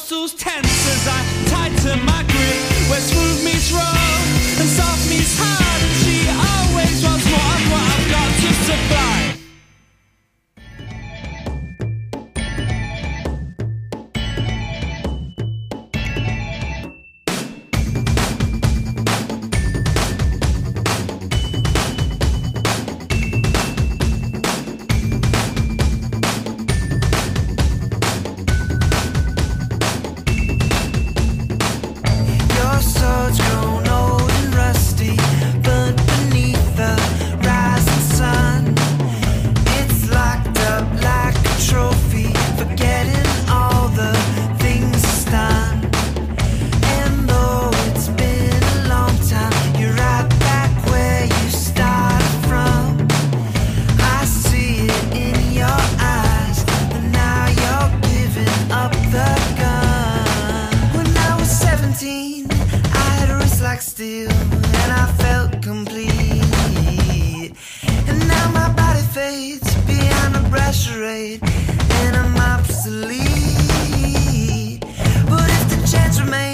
muscles tense as I tighten my grip. Where smooth meets rough and soft meets hard. rain. I had wrists like steel, and I felt complete. And now my body fades behind a brush parade, and I'm obsolete. But if the chance remains.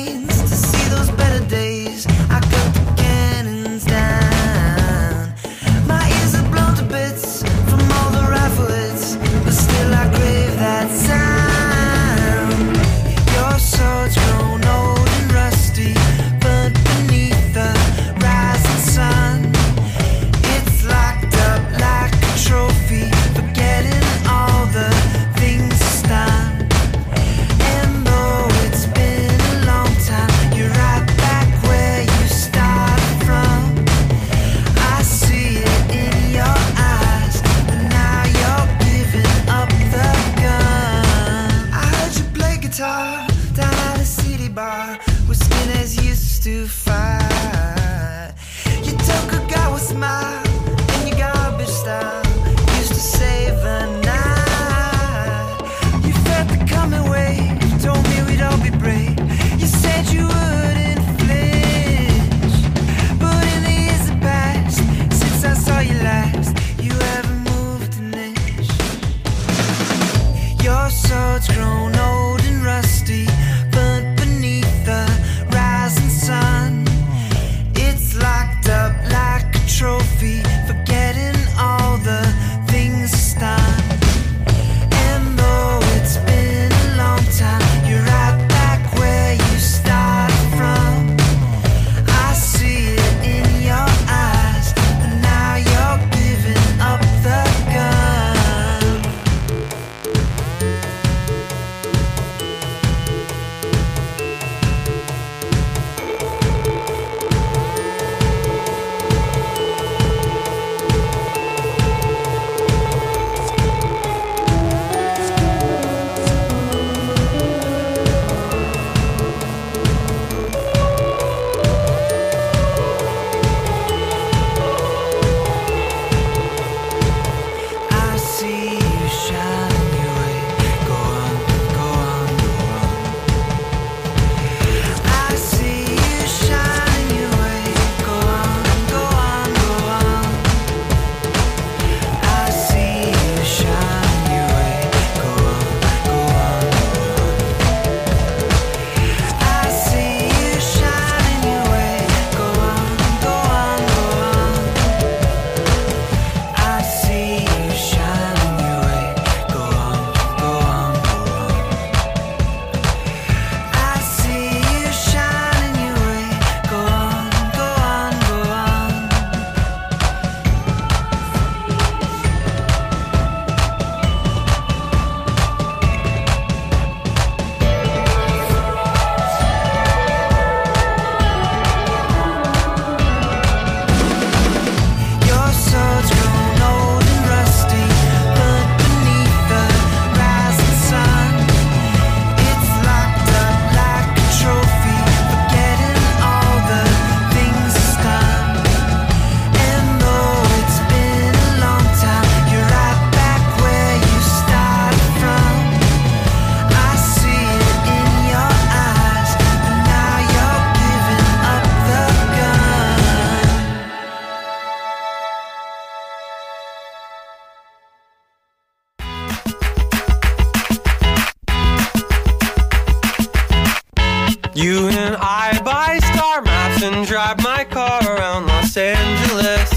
drive my car around Los Angeles.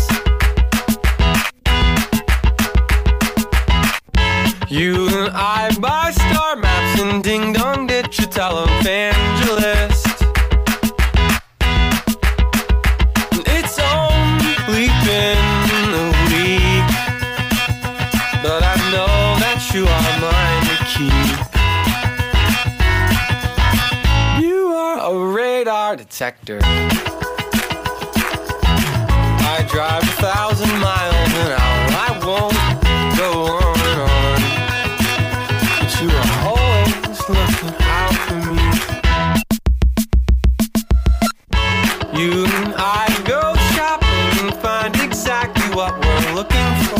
You and I buy star maps and ding dong Ditch, digital evangelist. sector. I drive a thousand miles an hour. I won't go on and on. But you are always looking out for me. You and I go shopping and find exactly what we're looking for.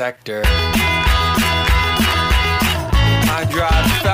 sector. I drive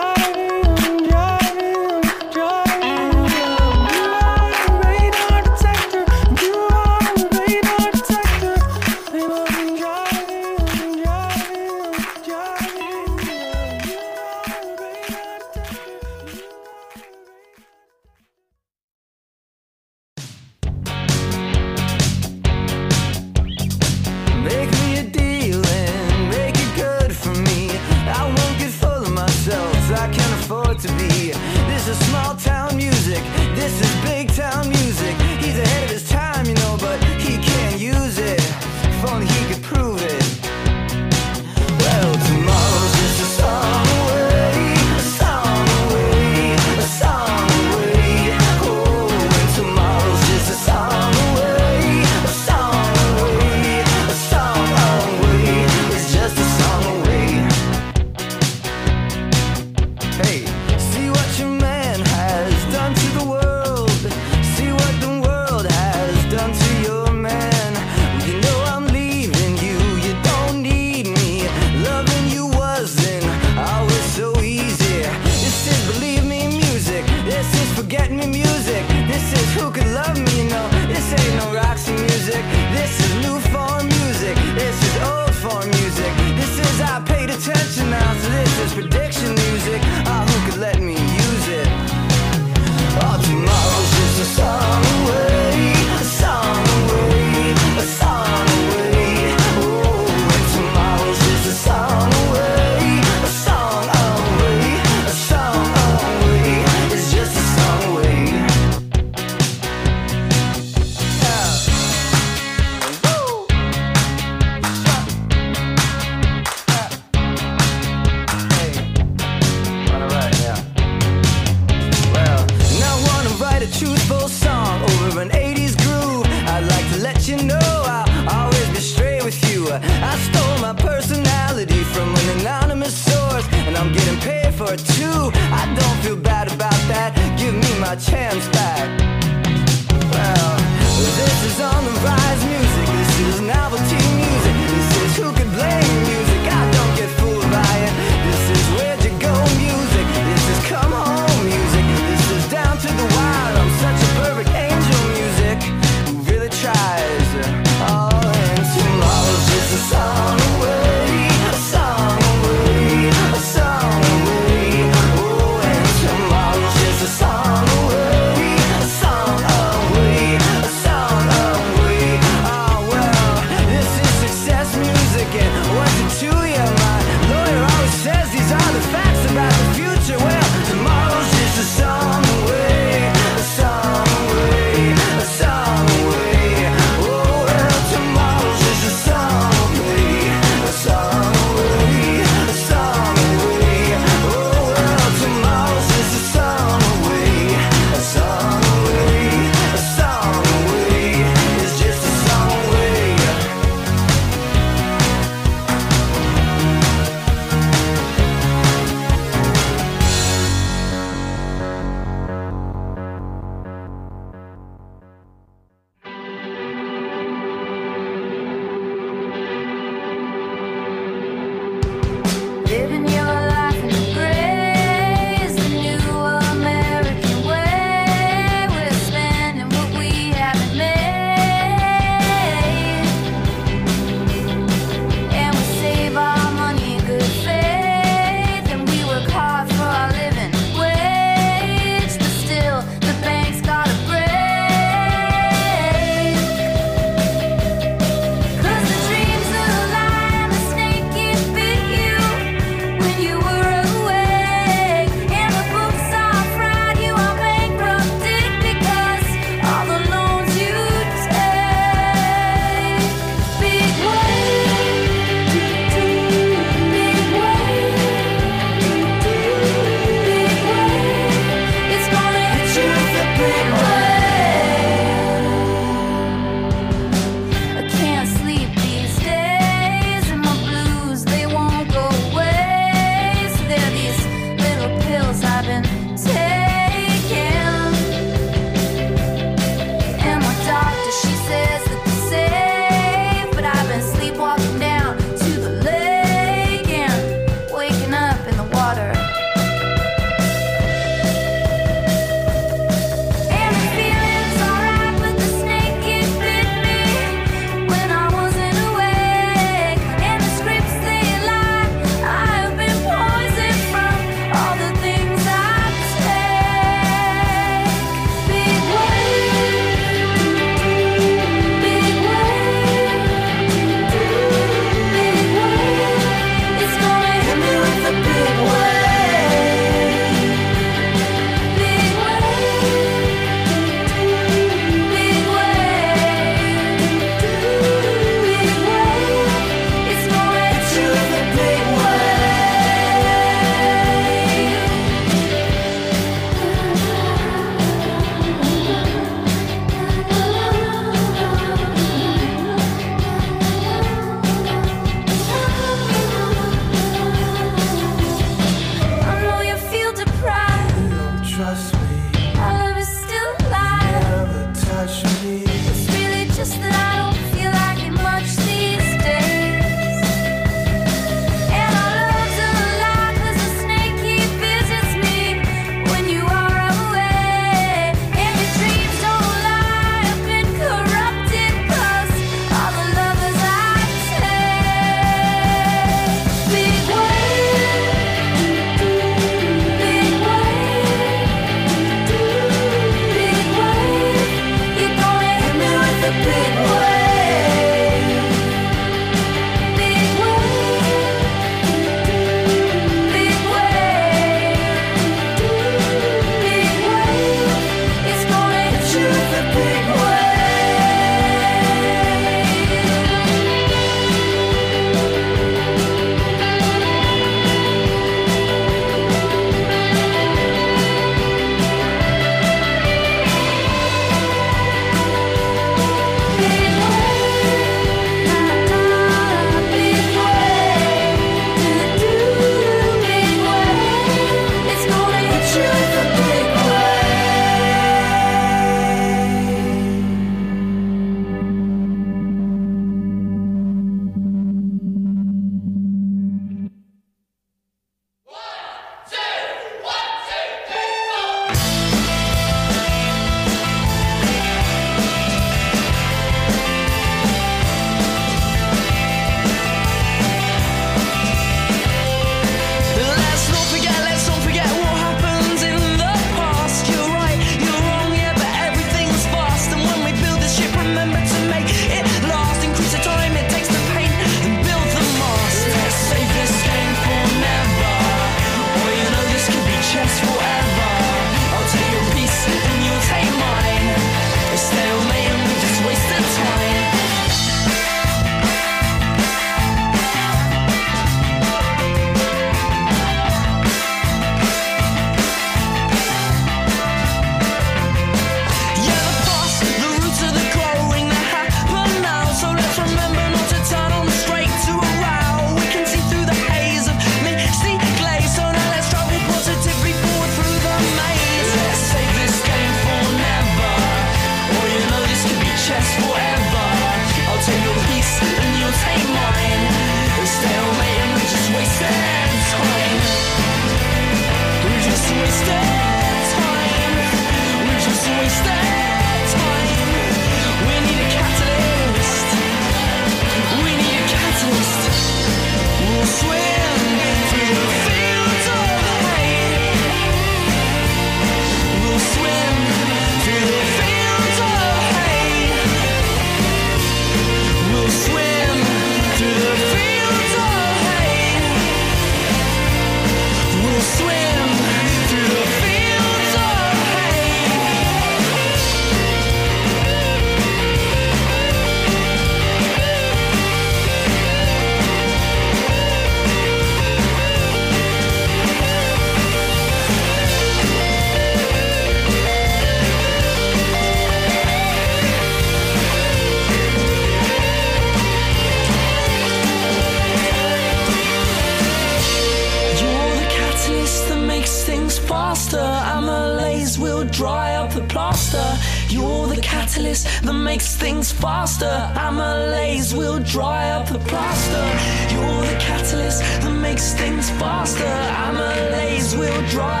dry up the plaster. You're the catalyst that makes things faster. Amylase will dry.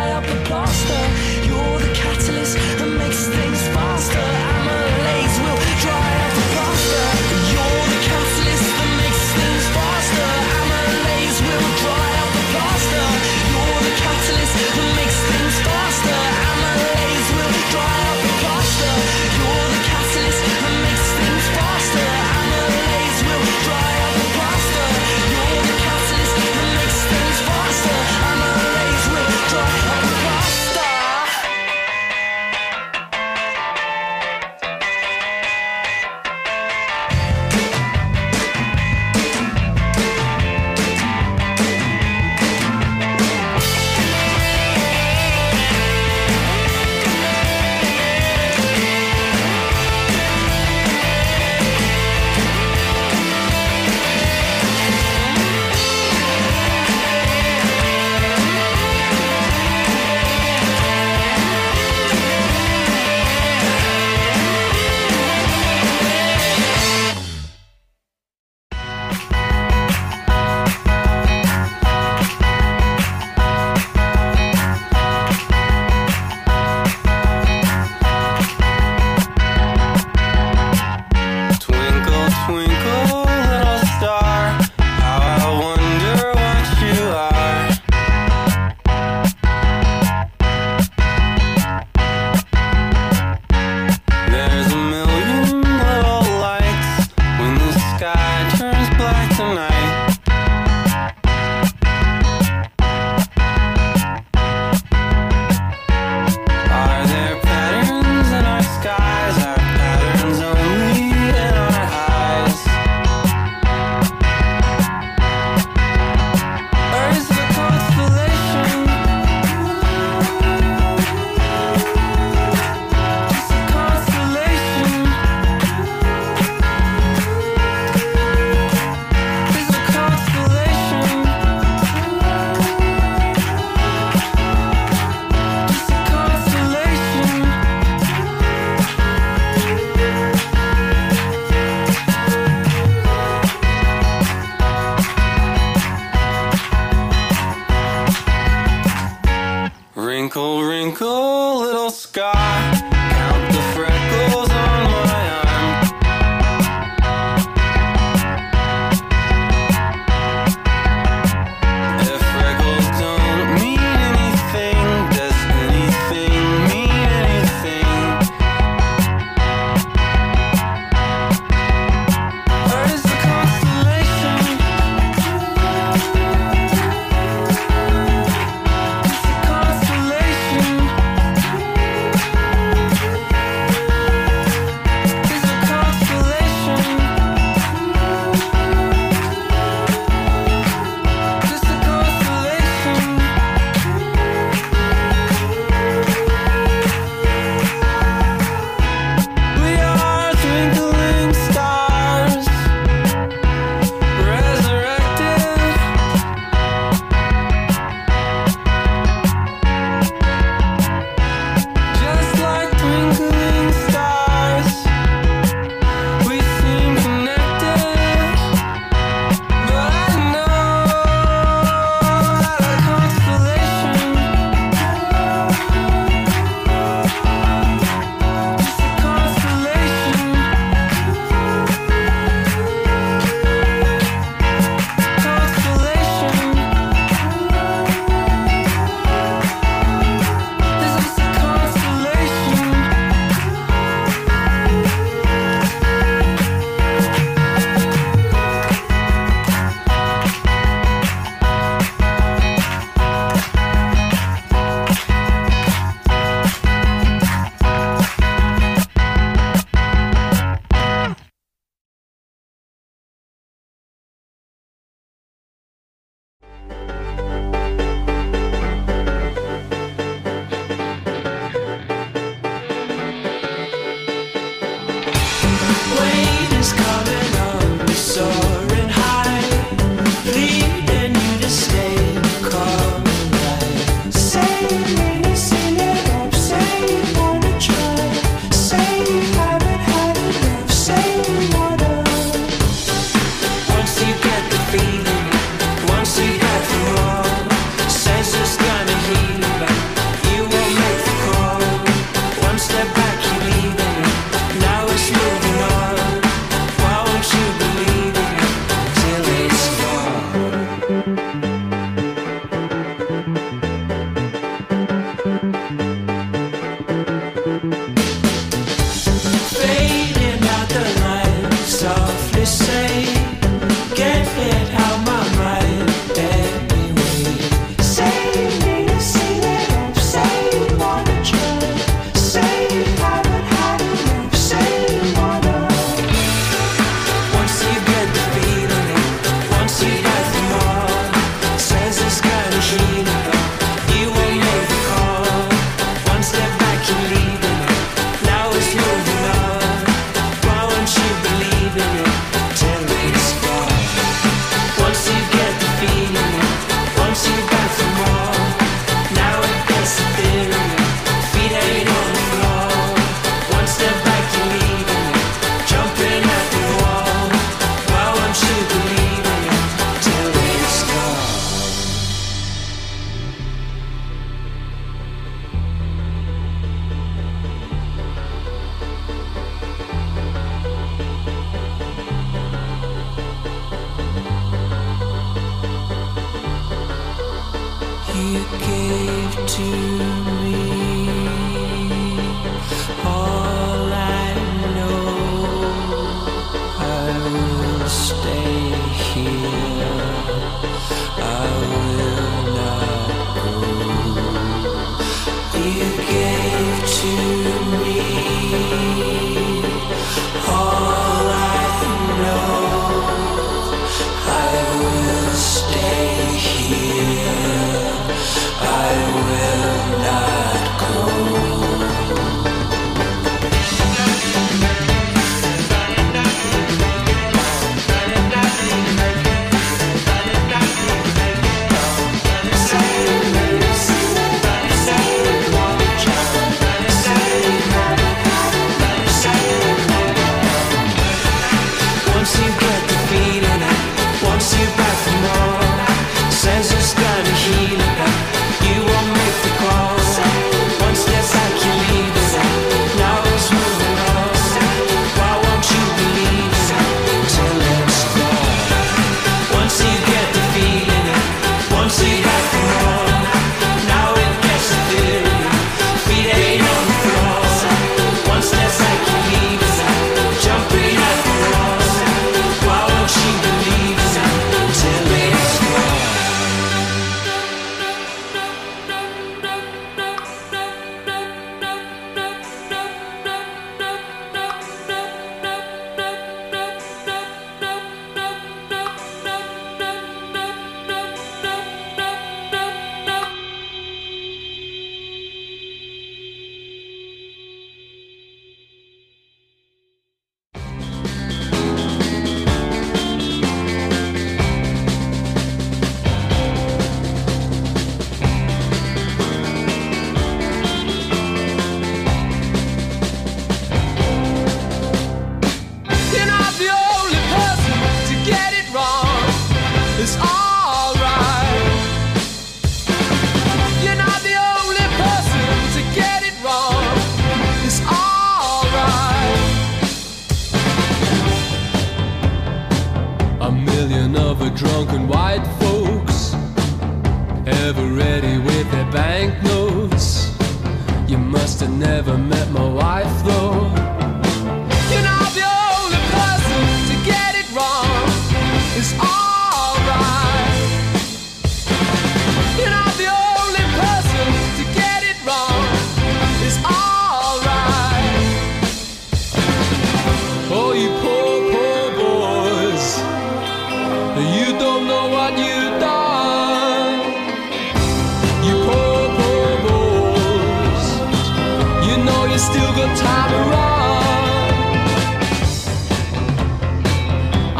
still got time to run.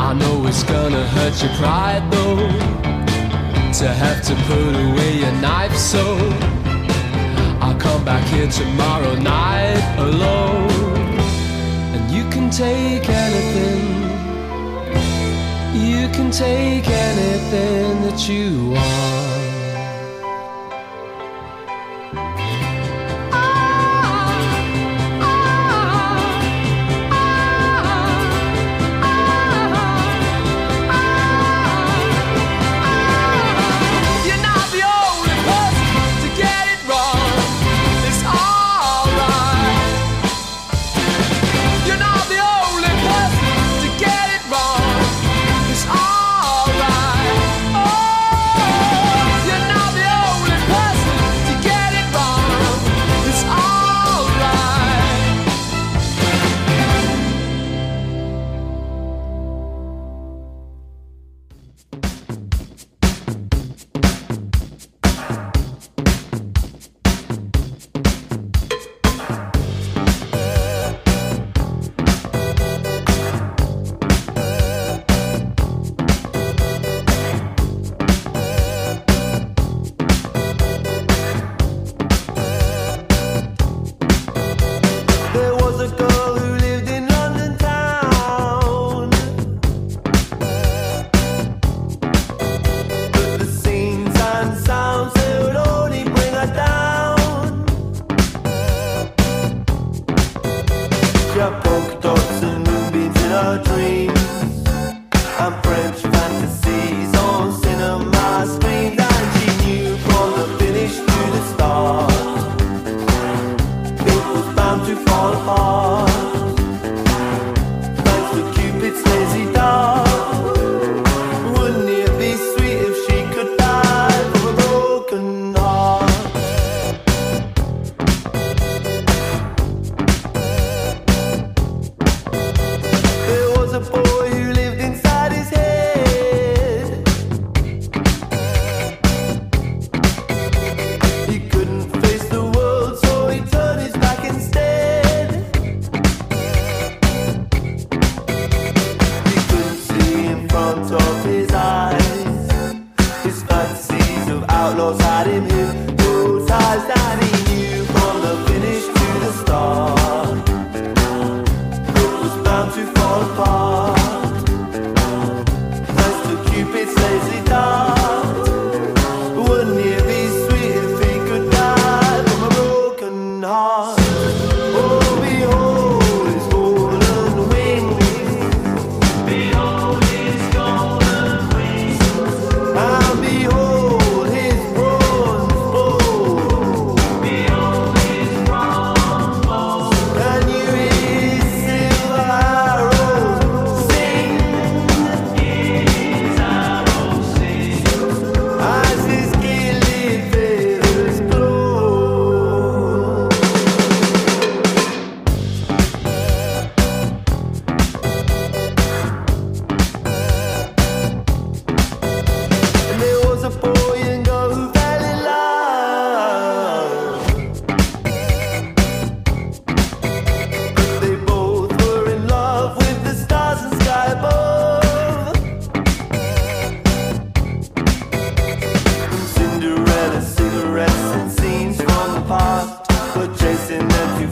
I know it's gonna hurt your pride though to have to put away your knife. So I'll come back here tomorrow night alone, and you can take anything. You can take anything that you want.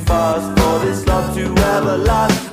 Fast for this love to ever last.